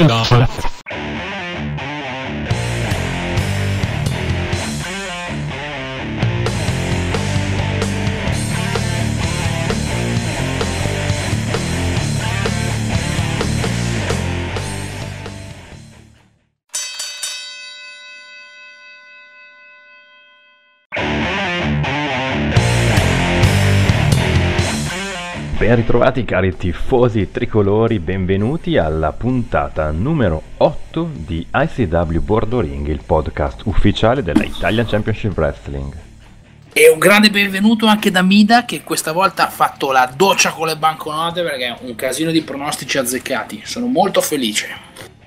No. Ben ritrovati cari tifosi tricolori, benvenuti alla puntata numero 8 di ICW Bordo Ring, il podcast ufficiale della Italian Championship Wrestling. E un grande benvenuto anche da Mida che questa volta ha fatto la doccia con le banconote perché è un casino di pronostici azzeccati. Sono molto felice.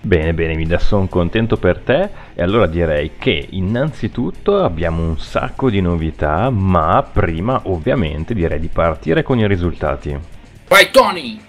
Bene, bene, Mida, sono contento per te e allora direi che innanzitutto abbiamo un sacco di novità, ma prima ovviamente direi di partire con i risultati. Vai Tony!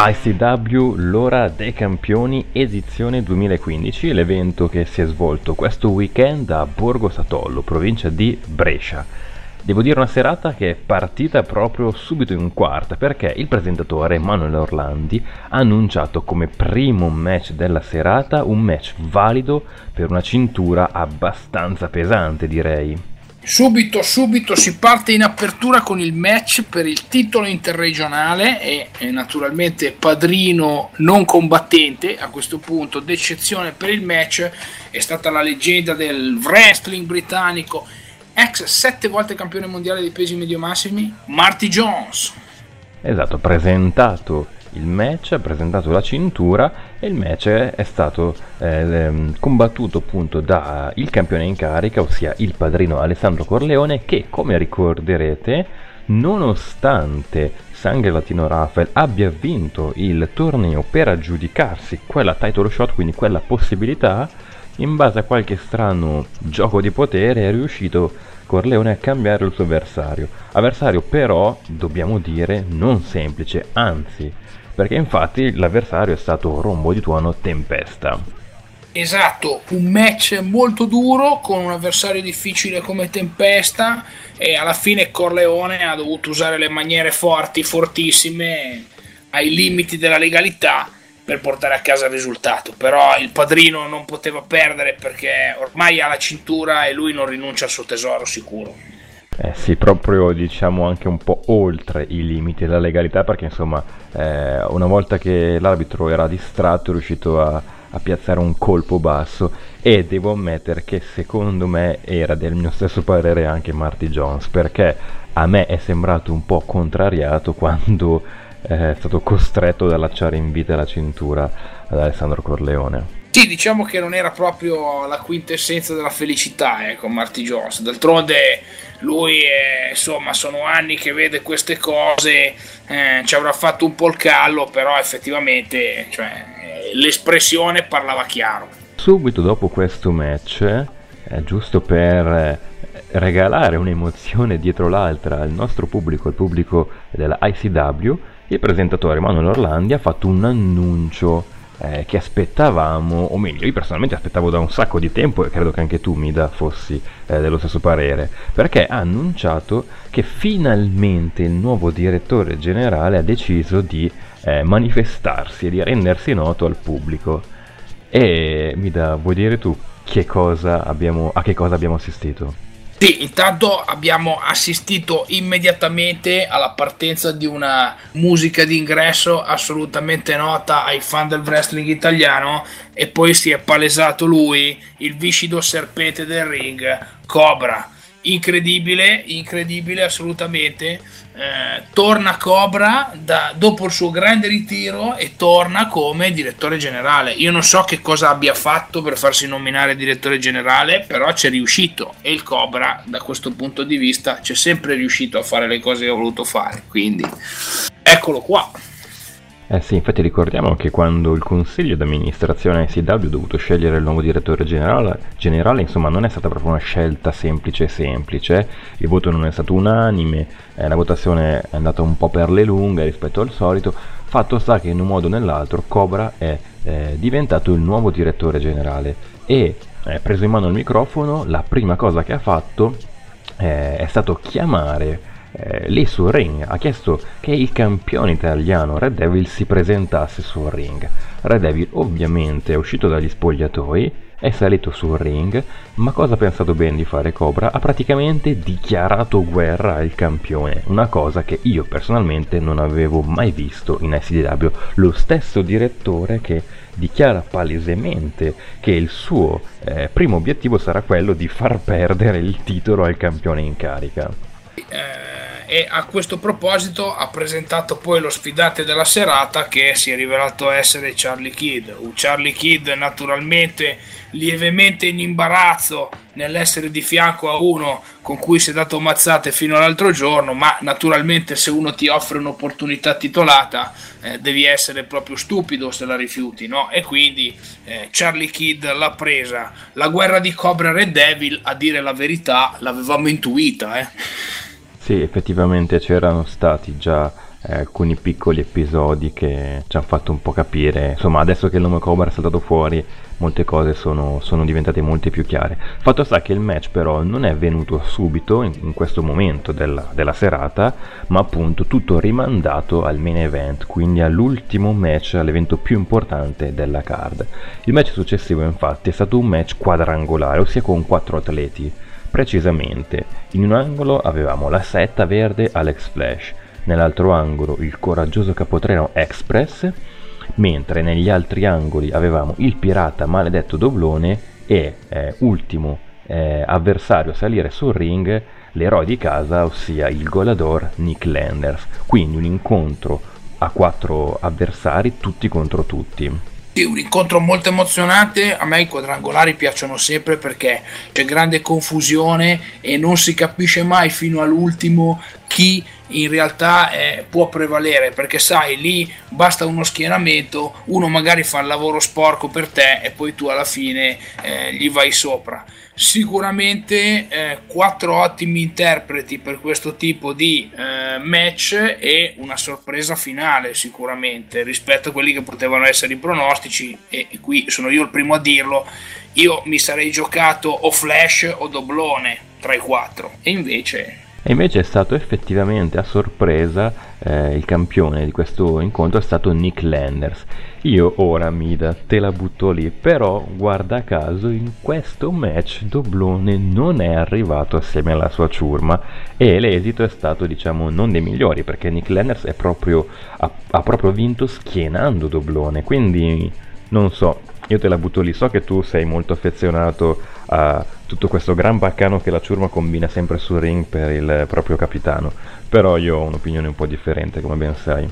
ICW L'ora dei campioni edizione 2015, l'evento che si è svolto questo weekend a Borgo Satollo, provincia di Brescia. Devo dire una serata che è partita proprio subito in quarta perché il presentatore Manuel Orlandi ha annunciato come primo match della serata un match valido per una cintura abbastanza pesante direi. Subito, subito si parte in apertura con il match per il titolo interregionale e, e, naturalmente padrino non combattente a questo punto d'eccezione per il match è stata la leggenda del wrestling britannico ex sette volte campione mondiale dei pesi medio-massimi Marty Jones. Esatto presentato il match, ha presentato la cintura e il match è stato eh, ehm, combattuto appunto dal campione in carica, ossia il padrino Alessandro Corleone, che come ricorderete, nonostante Sangue Latino Rafael abbia vinto il torneo per aggiudicarsi quella title shot, quindi quella possibilità, in base a qualche strano gioco di potere è riuscito Corleone a cambiare il suo avversario. Avversario però, dobbiamo dire, non semplice, anzi perché infatti l'avversario è stato Rombo di Tuono Tempesta. Esatto, un match molto duro con un avversario difficile come Tempesta e alla fine Corleone ha dovuto usare le maniere forti, fortissime, ai limiti della legalità per portare a casa il risultato. Però il padrino non poteva perdere perché ormai ha la cintura e lui non rinuncia al suo tesoro sicuro. Eh sì, proprio diciamo anche un po' oltre i limiti della legalità perché insomma eh, una volta che l'arbitro era distratto è riuscito a, a, piazzare un colpo basso e devo ammettere che secondo me era del mio stesso parere anche Marty Jones perché a me è sembrato un po' contrariato quando è stato costretto ad allacciare in vita la cintura ad Alessandro Corleone. Sì, diciamo che non era proprio la quintessenza della felicità, ecco, Marty Jones. D'altronde lui, è, insomma, sono anni che vede queste cose, eh, ci avrà fatto un po' il callo, però effettivamente cioè, l'espressione parlava chiaro. Subito dopo questo match, eh, giusto per regalare un'emozione dietro l'altra al nostro pubblico, al pubblico della ICW, il presentatore Manuel Orlandi ha fatto un annuncio eh, che aspettavamo, o meglio, io personalmente aspettavo da un sacco di tempo e credo che anche tu, Mida, fossi eh, dello stesso parere, perché ha annunciato che finalmente il nuovo direttore generale ha deciso di eh, manifestarsi e di rendersi noto al pubblico. E Mida, vuoi dire tu che abbiamo, a che cosa abbiamo assistito? Sì, intanto abbiamo assistito immediatamente alla partenza di una musica d'ingresso assolutamente nota ai fan del wrestling italiano e poi si è palesato lui, il viscido serpente del ring, Cobra. Incredibile, incredibile assolutamente eh, torna Cobra da, dopo il suo grande ritiro e torna come direttore generale. Io non so che cosa abbia fatto per farsi nominare direttore generale, però c'è riuscito e il Cobra da questo punto di vista c'è sempre riuscito a fare le cose che ha voluto fare. Quindi eccolo qua. Eh sì, infatti ricordiamo che quando il consiglio d'amministrazione ICW ha dovuto scegliere il nuovo direttore generale, generale, insomma non è stata proprio una scelta semplice semplice, il voto non è stato unanime, eh, la votazione è andata un po' per le lunghe rispetto al solito, fatto sta che in un modo o nell'altro Cobra è eh, diventato il nuovo direttore generale e eh, preso in mano il microfono la prima cosa che ha fatto eh, è stato chiamare eh, lì sul ring ha chiesto che il campione italiano Red Devil si presentasse sul ring. Red Devil ovviamente è uscito dagli spogliatoi, è salito sul ring, ma cosa ha pensato bene di fare Cobra? Ha praticamente dichiarato guerra al campione, una cosa che io personalmente non avevo mai visto in SDW. Lo stesso direttore che dichiara palesemente che il suo eh, primo obiettivo sarà quello di far perdere il titolo al campione in carica. Eh e a questo proposito ha presentato poi lo sfidante della serata che si è rivelato essere Charlie Kidd. Un Charlie Kidd naturalmente lievemente in imbarazzo nell'essere di fianco a uno con cui si è dato mazzate fino all'altro giorno, ma naturalmente se uno ti offre un'opportunità titolata eh, devi essere proprio stupido se la rifiuti, no? E quindi eh, Charlie Kidd l'ha presa. La guerra di Cobra Red Devil, a dire la verità, l'avevamo intuita, eh. Sì, effettivamente c'erano stati già eh, alcuni piccoli episodi che ci hanno fatto un po' capire, insomma adesso che il nome Cobra è saltato fuori molte cose sono, sono, diventate molto più chiare. Fatto sta che il match però non è venuto subito in, in questo momento della, della, serata, ma appunto tutto rimandato al main event, quindi all'ultimo match, all'evento più importante della card. Il match successivo infatti è stato un match quadrangolare, ossia con quattro atleti Precisamente, in un angolo avevamo la setta verde Alex Flash, nell'altro angolo il coraggioso capotreno Express, mentre negli altri angoli avevamo il pirata maledetto Doblone e eh, ultimo eh, avversario a salire sul ring l'eroe di casa, ossia il golador Nick Landers. Quindi un incontro a quattro avversari, tutti contro tutti. Sì, un incontro molto emozionante, a me i quadrangolari piacciono sempre perché c'è grande confusione e non si capisce mai fino all'ultimo chi in realtà eh, può prevalere perché sai lì basta uno schieramento uno magari fa il lavoro sporco per te e poi tu alla fine eh, gli vai sopra. Sicuramente eh, quattro ottimi interpreti per questo tipo di eh, match e una sorpresa finale sicuramente rispetto a quelli che potevano essere i pronostici e, e qui sono io il primo a dirlo io mi sarei giocato o Flash o Doblone tra i quattro. E invece e invece è stato effettivamente a sorpresa eh, il campione di questo incontro è stato Nick Landers. Io ora Mida te la butto lì, però guarda caso in questo match Doblone non è arrivato assieme alla sua ciurma e l'esito è stato diciamo non dei migliori perché Nick Landers proprio, ha, ha proprio vinto schienando Doblone, quindi non so, io te la butto lì, so che tu sei molto affezionato a tutto questo gran baccano che la ciurma combina sempre sul ring per il proprio capitano, però io ho un'opinione un po' differente, come ben sai.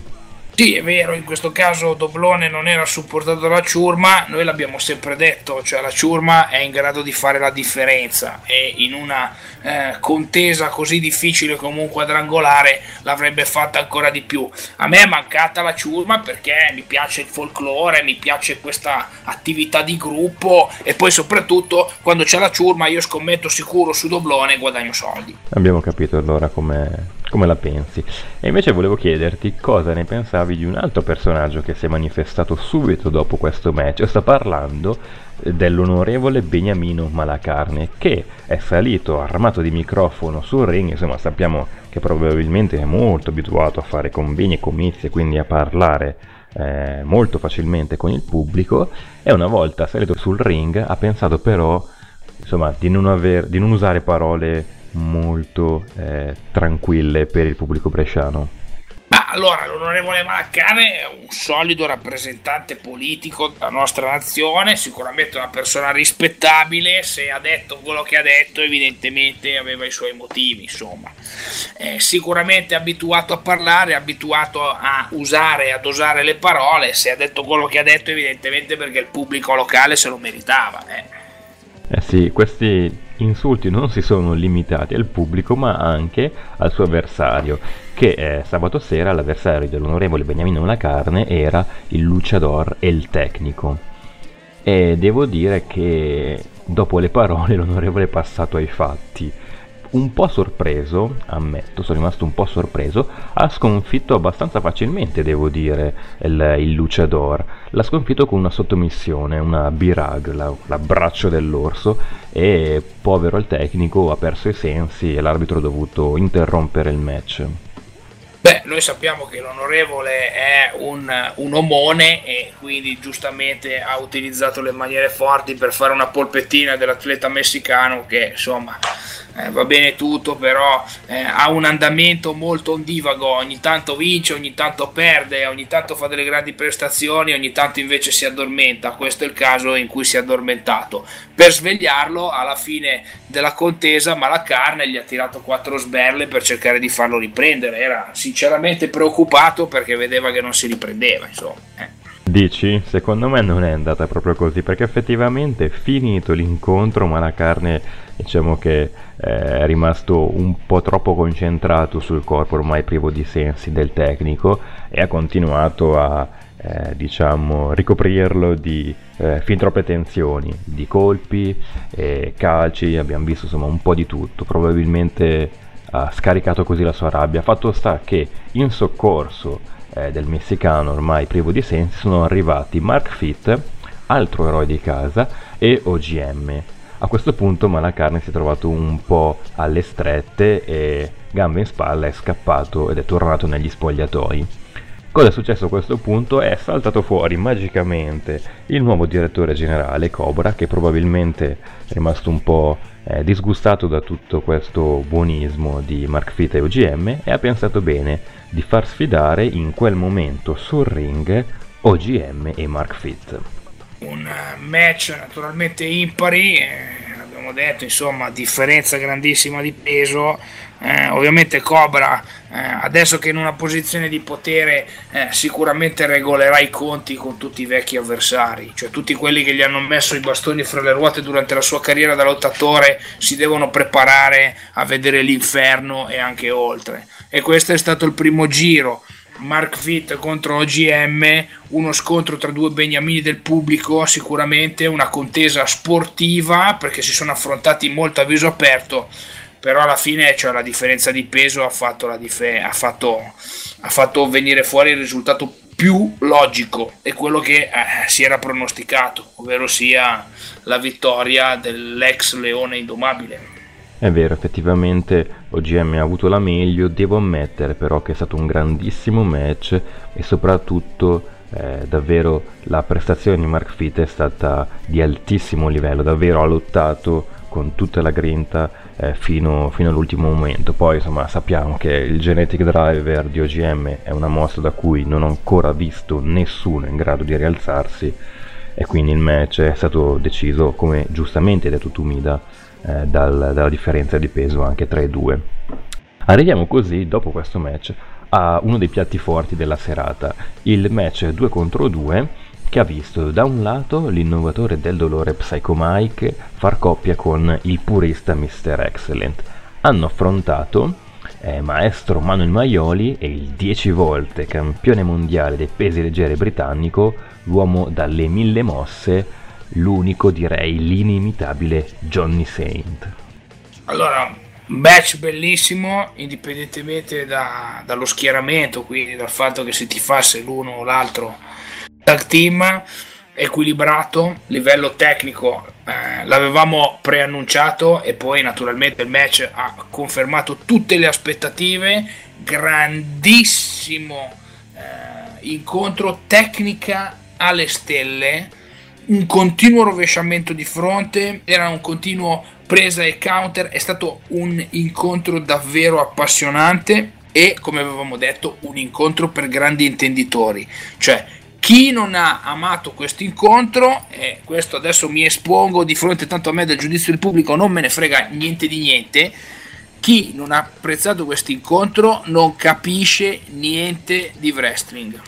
Sì, è vero, in questo caso Doblone non era supportato dalla ciurma, noi l'abbiamo sempre detto, cioè la ciurma è in grado di fare la differenza e in una eh, contesa così difficile come un quadrangolare l'avrebbe fatta ancora di più. A me è mancata la ciurma perché mi piace il folklore, mi piace questa attività di gruppo e poi soprattutto quando c'è la ciurma io scommetto sicuro su Doblone e guadagno soldi. Abbiamo capito allora come come la pensi. E invece volevo chiederti cosa ne pensavi di un altro personaggio che si è manifestato subito dopo questo match. Sto parlando eh, dell'onorevole Beniamino Malacarne che è salito armato di microfono sul ring, insomma sappiamo che probabilmente è molto abituato a fare convegni e comizi e quindi a parlare eh, molto facilmente con il pubblico e una volta salito sul ring ha pensato però insomma di non, aver, di non usare parole molto eh, tranquille per il pubblico bresciano. Ma allora, l'onorevole Malaccane è un solido rappresentante politico della nostra nazione, sicuramente una persona rispettabile, se ha detto quello che ha detto evidentemente aveva i suoi motivi, insomma. È sicuramente abituato a parlare, abituato a usare, a dosare le parole, se ha detto quello che ha detto evidentemente perché il pubblico locale se lo meritava. Eh. Eh sì, questi insulti non si sono limitati al pubblico ma anche al suo avversario, che eh, sabato sera l'avversario dell'onorevole Beniamino Lacarne era il luciador e il tecnico. E devo dire che dopo le parole l'onorevole è passato ai fatti. Un po' sorpreso, ammetto, sono rimasto un po' sorpreso, ha sconfitto abbastanza facilmente, devo dire, il, il Luchador. L'ha sconfitto con una sottomissione, una birag, la, l'abbraccio dell'orso, e povero il tecnico ha perso i sensi e l'arbitro ha dovuto interrompere il match. Beh, noi sappiamo che l'onorevole è un, un, omone e quindi giustamente ha utilizzato le maniere forti per fare una polpettina dell'atleta messicano che insomma eh, va bene tutto, però eh, ha un andamento molto ondivago, ogni tanto vince, ogni tanto perde, ogni tanto fa delle grandi prestazioni, ogni tanto invece si addormenta, questo è il caso in cui si è addormentato. Per svegliarlo alla fine della contesa Malacarne gli ha tirato quattro sberle per cercare di farlo riprendere, era sinceramente preoccupato perché vedeva che non si riprendeva, insomma. Eh. Dici? Secondo me non è andata proprio così, perché effettivamente finito l'incontro Malacarne diciamo che è rimasto un po' troppo concentrato sul corpo ormai privo di sensi del tecnico e ha continuato a eh, diciamo ricoprirlo di eh, fin troppe tensioni, di colpi, eh, calci, abbiamo visto insomma un po' di tutto, probabilmente ha scaricato così la sua rabbia, fatto sta che in soccorso eh, del messicano ormai privo di sensi sono arrivati Mark Fitt, altro eroe di casa, e OGM. A questo punto Malacarne si è trovato un po' alle strette e gambe in spalla è scappato ed è tornato negli spogliatoi. Cosa è successo a questo punto? È saltato fuori magicamente il nuovo direttore generale Cobra che probabilmente è rimasto un po' eh, disgustato da tutto questo buonismo di Mark Fitt e OGM e ha pensato bene di far sfidare in quel momento sul ring OGM e Mark Fitt. Un eh, match naturalmente impari, eh, abbiamo detto, insomma, differenza grandissima di peso. Eh, ovviamente Cobra, eh, adesso che è in una posizione di potere, eh, sicuramente regolerà i conti con tutti i vecchi avversari, cioè tutti quelli che gli hanno messo i bastoni fra le ruote durante la sua carriera da lottatore si devono preparare a vedere l'inferno e anche oltre e questo è stato il primo giro. Mark Fitt contro OGM, uno scontro tra due beniamini del pubblico, sicuramente una contesa sportiva perché si sono affrontati molto a viso aperto, però alla fine cioè, la differenza di peso ha fatto, dif- ha, fatto, ha fatto, venire fuori il risultato più logico e quello che eh, si era pronosticato, ovvero sia la vittoria dell'ex leone indomabile. È vero, effettivamente OGM ha avuto la meglio, devo ammettere però che è stato un grandissimo match e soprattutto eh, davvero la prestazione di Mark Fitt è stata di altissimo livello, davvero ha lottato con tutta la grinta eh, fino, fino, all'ultimo momento. Poi insomma sappiamo che il Genetic Driver di OGM è una mossa da cui non ho ancora visto nessuno in grado di rialzarsi e quindi il match è stato deciso come giustamente hai detto tu Mida eh, dal, dalla differenza di peso anche tra i due. Arriviamo così, dopo questo match, a uno dei piatti forti della serata, il match 2 contro 2 che ha visto da un lato l'innovatore del dolore Psycho Mike far coppia con il purista Mr. Excellent. Hanno affrontato eh, maestro Manuel Maioli e il 10 volte campione mondiale dei pesi leggeri britannico, l'uomo dalle mille mosse, l'unico direi l'inimitabile Johnny Saint. Allora, match bellissimo, indipendentemente da, dallo schieramento, quindi dal fatto che si tifasse l'uno o l'altro tag team, equilibrato, livello tecnico eh, l'avevamo preannunciato e poi naturalmente il match ha confermato tutte le aspettative, grandissimo eh, incontro tecnica alle stelle un continuo rovesciamento di fronte, era un continuo presa e counter, è stato un incontro davvero appassionante e come avevamo detto un incontro per grandi intenditori, cioè chi non ha amato questo incontro, e questo adesso mi espongo di fronte tanto a me del giudizio del pubblico, non me ne frega niente di niente, chi non ha apprezzato questo incontro non capisce niente di wrestling.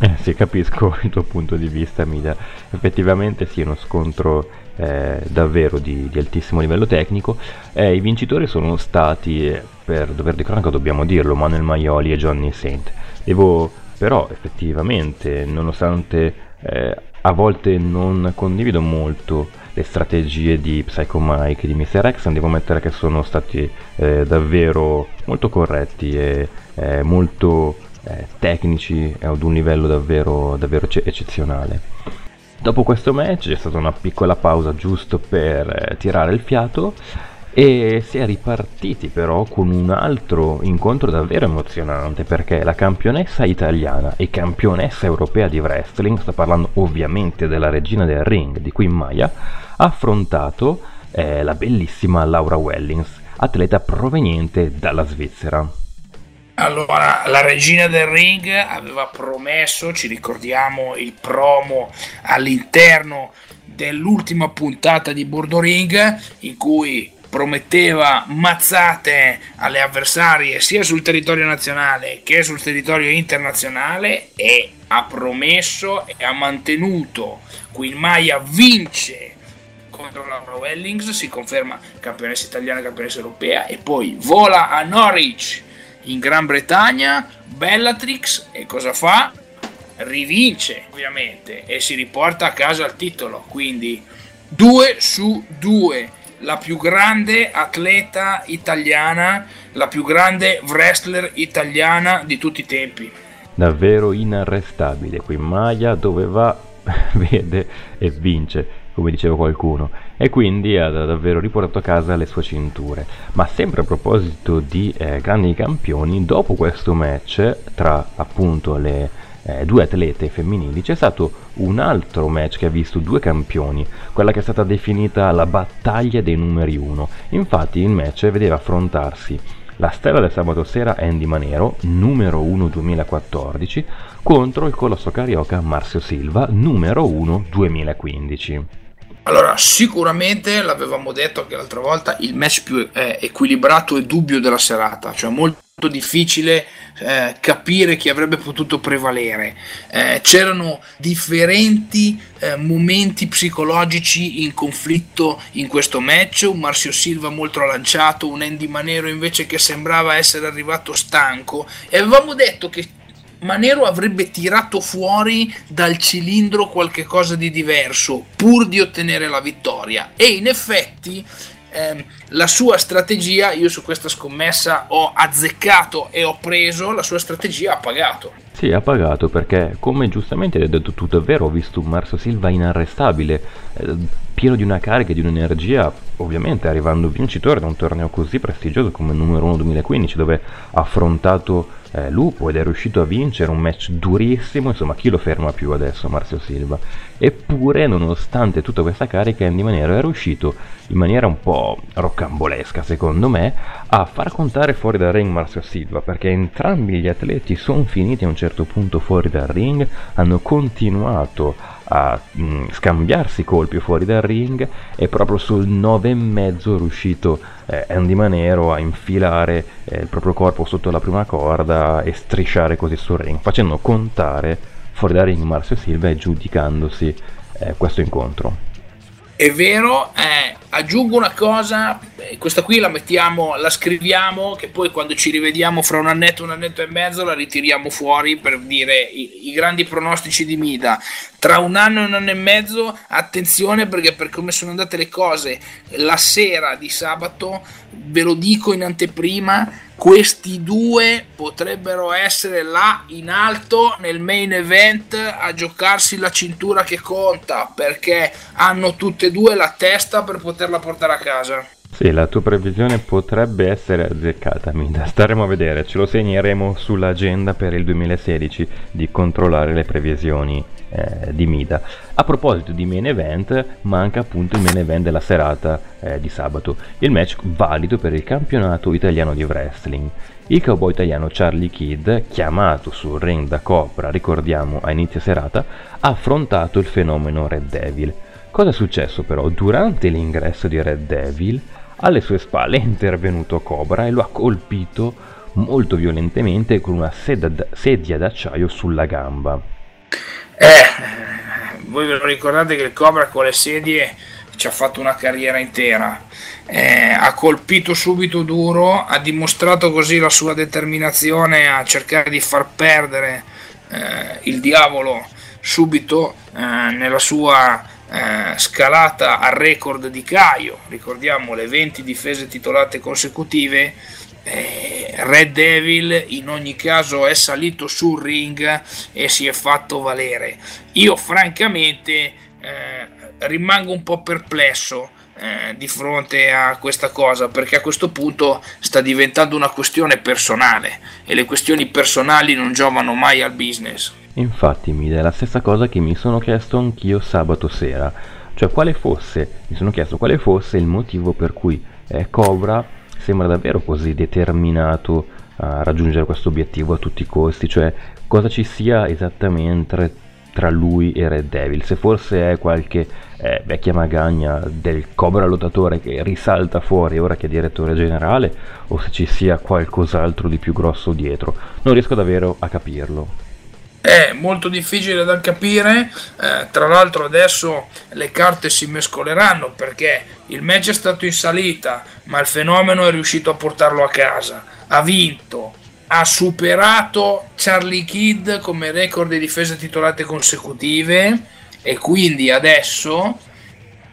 Eh, sì, capisco il tuo punto di vista, Mida. Effettivamente sì, è uno scontro eh, davvero di, di, altissimo livello tecnico. Eh, I vincitori sono stati, eh, per dover di cronaca dobbiamo dirlo, Manuel Maioli e Johnny Saint. Devo però effettivamente, nonostante eh, a volte non condivido molto le strategie di Psycho Mike e di Mr. X, devo ammettere che sono stati eh, davvero molto corretti e eh, molto eh, tecnici ad un livello davvero, davvero eccezionale. Dopo questo match c'è stata una piccola pausa giusto per eh, tirare il fiato e si è ripartiti però con un altro incontro davvero emozionante perché la campionessa italiana e campionessa europea di wrestling, sto parlando ovviamente della regina del ring di Queen Maya, ha affrontato eh, la bellissima Laura Wellings, atleta proveniente dalla Svizzera. Allora, la regina del ring aveva promesso, ci ricordiamo il promo all'interno dell'ultima puntata di Bordo Ring in cui prometteva mazzate alle avversarie sia sul territorio nazionale che sul territorio internazionale e ha promesso e ha mantenuto. Queen Maya vince contro Laura Wellings, si conferma campionessa italiana, campionessa europea e poi vola a Norwich in Gran Bretagna, Bellatrix e cosa fa? Rivince ovviamente e si riporta a casa il titolo, quindi 2 su 2 la più grande atleta italiana, la più grande wrestler italiana di tutti i tempi. Davvero inarrestabile, qui Maya dove va vede e vince, come diceva qualcuno, e quindi ha davvero riportato a casa le sue cinture. Ma sempre a proposito di eh, grandi campioni, dopo questo match tra appunto le eh, due atlete femminili, c'è stato un altro match che ha visto due campioni, quella che è stata definita la battaglia dei numeri uno. Infatti il match vedeva affrontarsi la stella del sabato sera Andy Manero, numero 1 2014, contro il colosso carioca Marcio Silva, numero 1 2015. Allora, sicuramente l'avevamo detto anche l'altra volta, il match più eh, equilibrato e dubbio della serata, cioè molto difficile eh, capire chi avrebbe potuto prevalere. Eh, c'erano differenti eh, momenti psicologici in conflitto in questo match, un Marcio Silva molto lanciato, un Andy Manero invece che sembrava essere arrivato stanco e avevamo detto che Manero avrebbe tirato fuori dal cilindro qualche cosa di diverso pur di ottenere la vittoria e in effetti ehm, la sua strategia, io su questa scommessa ho azzeccato e ho preso, la sua strategia ha pagato. Sì, ha pagato perché, come giustamente hai detto tu davvero, ho visto un Marso Silva inarrestabile, eh, pieno di una carica e di un'energia, ovviamente arrivando vincitore da un torneo così prestigioso come il numero 1 2015, dove ha affrontato eh, Lupo ed è riuscito a vincere un match durissimo, insomma chi lo ferma più adesso Marzio Silva? Eppure nonostante tutta questa carica Andy Manero è riuscito in maniera un po' roccambolesca secondo me a far contare fuori dal ring Marzio Silva perché entrambi gli atleti sono finiti a un certo punto fuori dal ring, hanno continuato a mh, mm, scambiarsi colpi fuori dal ring e proprio sul 9,5 è riuscito eh, Andy Manero a infilare eh, il proprio corpo sotto la prima corda e strisciare così sul ring, facendo contare fuori dal ring Marcio Silva e giudicandosi eh, questo incontro. È vero, eh, aggiungo una cosa, eh, questa qui la mettiamo, la scriviamo, che poi quando ci rivediamo fra un annetto, un annetto e mezzo, la ritiriamo fuori per dire i, i grandi pronostici di Mida. Tra un anno e un anno e mezzo, attenzione perché per come sono andate le cose, la sera di sabato, ve lo dico in anteprima, questi due potrebbero essere là in alto nel main event a giocarsi la cintura che conta perché hanno tutte e due la testa per poterla portare a casa. Sì, la tua previsione potrebbe essere azzeccata, Mida. Staremo a vedere, ce lo segneremo sull'agenda per il 2016 di controllare le previsioni eh, di Mida. A proposito di main event, manca appunto il main event della serata eh, di sabato, il match valido per il campionato italiano di wrestling. Il cowboy italiano Charlie Kidd, chiamato sul ring da Cobra, ricordiamo a inizio serata, ha affrontato il fenomeno Red Devil. Cosa è successo però? Durante l'ingresso di Red Devil alle sue spalle è intervenuto Cobra e lo ha colpito molto violentemente con una sedia d'acciaio sulla gamba. Eh, voi ve lo ricordate che il Cobra con le sedie ci ha fatto una carriera intera. Eh, ha colpito subito duro, ha dimostrato così la sua determinazione a cercare di far perdere eh, il diavolo subito eh, nella sua eh, scalata al record di Caio, ricordiamo le 20 difese titolate consecutive, eh, Red Devil in ogni caso è salito sul ring e si è fatto valere. Io francamente eh, rimango un po' perplesso eh, di fronte a questa cosa perché a questo punto sta diventando una questione personale e le questioni personali non giovano mai al business. Infatti mi è la stessa cosa che mi sono chiesto anch'io sabato sera, cioè quale fosse, mi sono chiesto quale fosse il motivo per cui eh, Cobra sembra davvero così determinato a raggiungere questo obiettivo a tutti i costi, cioè cosa ci sia esattamente tra lui e Red Devil, se forse è qualche eh, vecchia magagna del Cobra lottatore che risalta fuori ora che è direttore generale o se ci sia qualcos'altro di più grosso dietro, non riesco davvero a capirlo. È molto difficile da capire, eh, tra l'altro adesso le carte si mescoleranno perché il match è stato in salita, ma il fenomeno è riuscito a portarlo a casa, ha vinto, ha superato Charlie Kidd come record di difese titolate consecutive e quindi adesso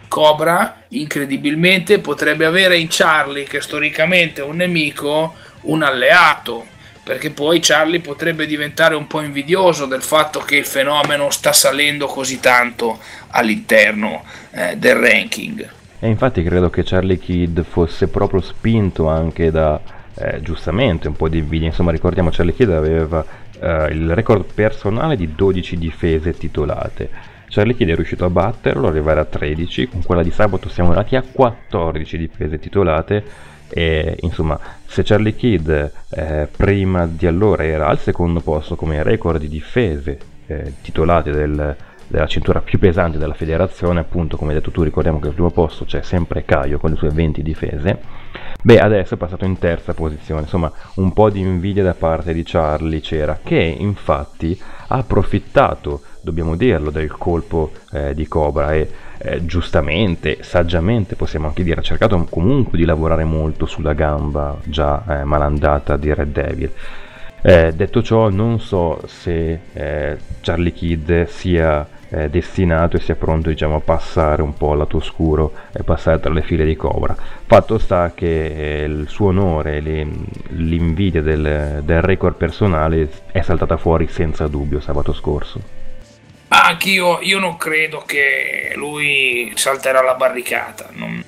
Cobra incredibilmente potrebbe avere in Charlie, che storicamente è un nemico, un alleato perché poi Charlie potrebbe diventare un po' invidioso del fatto che il fenomeno sta salendo così tanto all'interno eh, del ranking. E infatti credo che Charlie Kidd fosse proprio spinto anche da, eh, giustamente, un po' di invidia. Insomma, ricordiamo Charlie Kidd aveva eh, il record personale di 12 difese titolate. Charlie Kidd è riuscito a batterlo, arrivare a 13, con quella di sabato siamo andati a 14 difese titolate e insomma se Charlie Kidd eh, prima di allora era al secondo posto come record di difese eh, titolate del, della cintura più pesante della federazione appunto come hai detto tu ricordiamo che al primo posto c'è sempre Caio con le sue 20 difese beh adesso è passato in terza posizione. Insomma un po' di invidia da parte di Charlie c'era che infatti ha approfittato dobbiamo dirlo del colpo eh, di Cobra e eh, giustamente, saggiamente possiamo anche dire, ha cercato comunque di lavorare molto sulla gamba già eh, malandata di Red Devil. Eh, detto ciò, non so se eh, Charlie Kidd sia eh, destinato e sia pronto diciamo, a passare un po' al lato oscuro e passare tra le file di Cobra. Fatto sta che eh, il suo onore, le, l'invidia del, del record personale è saltata fuori senza dubbio sabato scorso. Ma anch'io io non credo che lui salterà la barricata. Non...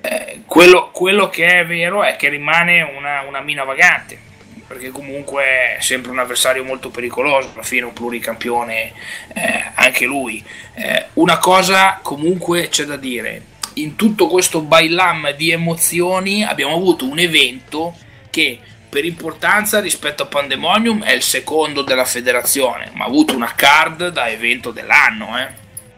Eh, quello, quello, che è vero è che rimane una, una, mina vagante, perché comunque è sempre un avversario molto pericoloso, alla fine un pluricampione eh, anche lui. Eh, una cosa comunque c'è da dire, in tutto questo bailam di emozioni abbiamo avuto un evento che per importanza rispetto a Pandemonium è il secondo della federazione, ma ha avuto una card da evento dell'anno, eh.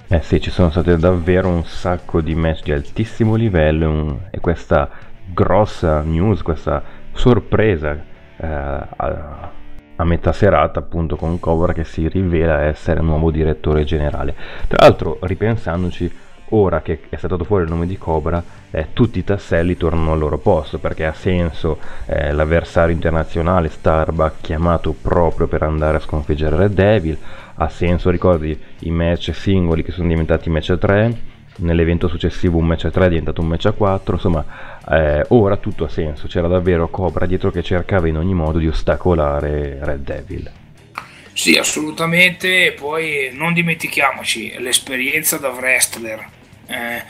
Eh sì, ci sono state davvero un sacco di match di altissimo livello un, e questa grossa news, questa sorpresa eh, a, a, metà serata appunto con Cobra che si rivela essere il nuovo direttore generale. Tra l'altro, ripensandoci, ora che è stato fuori il nome di Cobra, eh, tutti i tasselli tornano al loro posto perché ha senso eh, l'avversario internazionale Starbuck chiamato proprio per andare a sconfiggere Red Devil, ha senso, ricordi i match singoli che sono diventati match a 3, nell'evento successivo un match a 3 è diventato un match a 4, insomma eh, ora tutto ha senso, c'era davvero Cobra dietro che cercava in ogni modo di ostacolare Red Devil. Sì, assolutamente. Poi non dimentichiamoci l'esperienza da wrestler. Eh,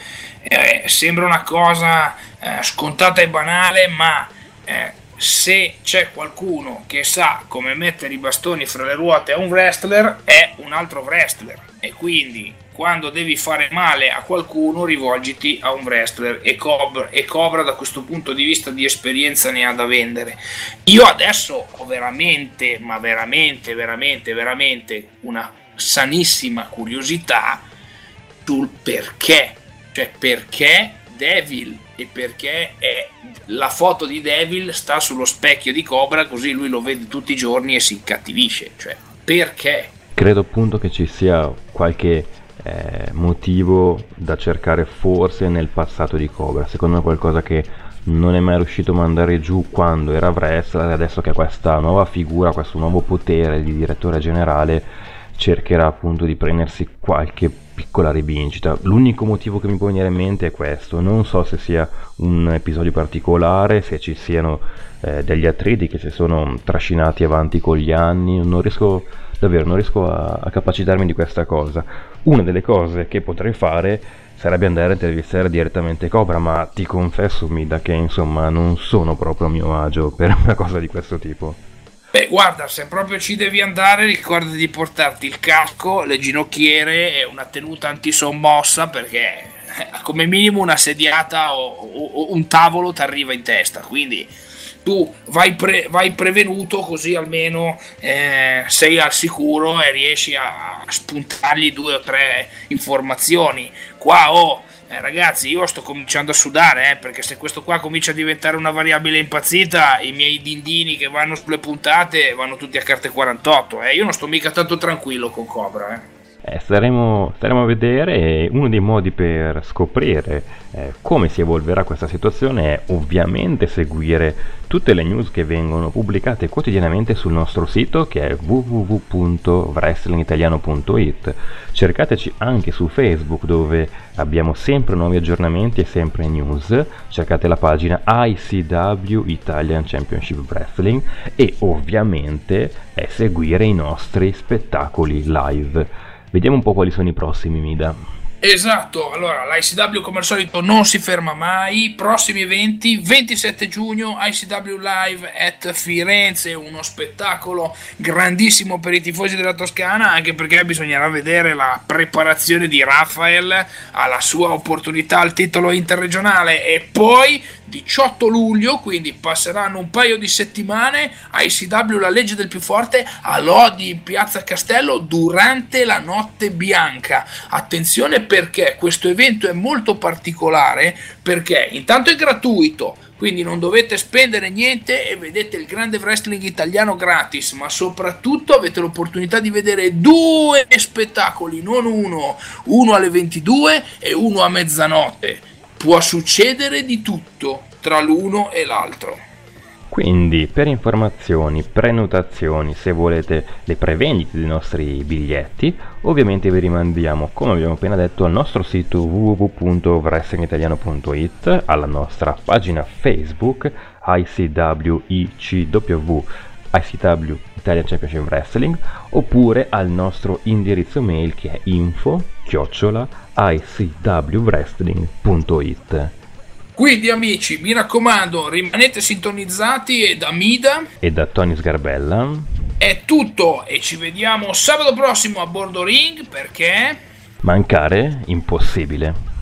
eh, sembra una cosa eh, scontata e banale, ma eh, se c'è qualcuno che sa come mettere i bastoni fra le ruote a un wrestler, è un altro wrestler. E quindi quando devi fare male a qualcuno rivolgiti a un wrestler e Cobra, e Cobra da questo punto di vista di esperienza ne ha da vendere. Io adesso ho veramente, ma veramente, veramente, veramente una sanissima curiosità sul perché, cioè perché Devil e perché è, la foto di Devil sta sullo specchio di Cobra così lui lo vede tutti i giorni e si incattivisce, cioè perché? Credo appunto che ci sia qualche eh, motivo da cercare forse nel passato di Cobra. Secondo me qualcosa che non è mai riuscito a mandare giù quando era wrestler, adesso che ha questa nuova figura, questo nuovo potere di direttore generale, cercherà appunto di prendersi qualche piccola rivincita. L'unico motivo che mi può venire in mente è questo. Non so se sia un episodio particolare, se ci siano eh, degli atleti che si sono trascinati avanti con gli anni. Non riesco davvero, non riesco a, a capacitarmi di questa cosa. Una delle cose che potrei fare sarebbe andare a intervistare direttamente Cobra, ma ti confesso, Mida, che insomma non sono proprio a mio agio per una cosa di questo tipo. Beh, guarda, se proprio ci devi andare, ricorda di portarti il casco, le ginocchiere e una tenuta antisommossa perché eh, come minimo una sediata o, o, o un tavolo ti arriva in testa. Quindi tu vai, pre, vai prevenuto così almeno eh, sei al sicuro e riesci a spuntargli due o tre informazioni. Qua oh, eh, ragazzi, io sto cominciando a sudare, eh, perché se questo qua comincia a diventare una variabile impazzita, i miei dindini che vanno sulle puntate vanno tutti a carte 48. Eh. Io non sto mica tanto tranquillo con Cobra. Eh. Eh, staremo, staremo, a vedere. E uno dei modi per scoprire eh, come si evolverà questa situazione è ovviamente seguire tutte le news che vengono pubblicate quotidianamente sul nostro sito che è www.wrestlingitaliano.it cercateci anche su Facebook dove abbiamo sempre nuovi aggiornamenti e sempre news. Cercate la pagina ICW Italian Championship Wrestling e ovviamente eh, seguire i nostri spettacoli live Vediamo un po' quali sono i prossimi, Mida. Esatto, allora l'ICW come al solito non si ferma mai, prossimi eventi, 27 giugno ICW Live at Firenze, uno spettacolo grandissimo per i tifosi della Toscana, anche perché bisognerà vedere la preparazione di Rafael alla sua opportunità al titolo interregionale e poi 18 luglio, quindi passeranno un paio di settimane, ICW La legge del più forte a Lodi in Piazza Castello durante la notte bianca. Attenzione perché questo evento è molto particolare perché intanto è gratuito, quindi non dovete spendere niente e vedete il grande wrestling italiano gratis, ma soprattutto avete l'opportunità di vedere due spettacoli, non uno, uno alle 22 e uno a mezzanotte può succedere di tutto tra l'uno e l'altro. Quindi per informazioni, prenotazioni, se volete le prevendite dei nostri biglietti, ovviamente vi rimandiamo, come abbiamo appena detto, al nostro sito www.wrestlingitaliano.it, alla nostra pagina Facebook ICWICW ICW Italian Championship Wrestling oppure al nostro indirizzo mail che è info chiocciola icwwrestling.it quindi amici mi raccomando rimanete sintonizzati e da Mida e da Tony Sgarbella. È tutto e ci vediamo sabato prossimo a bordo ring perché mancare impossibile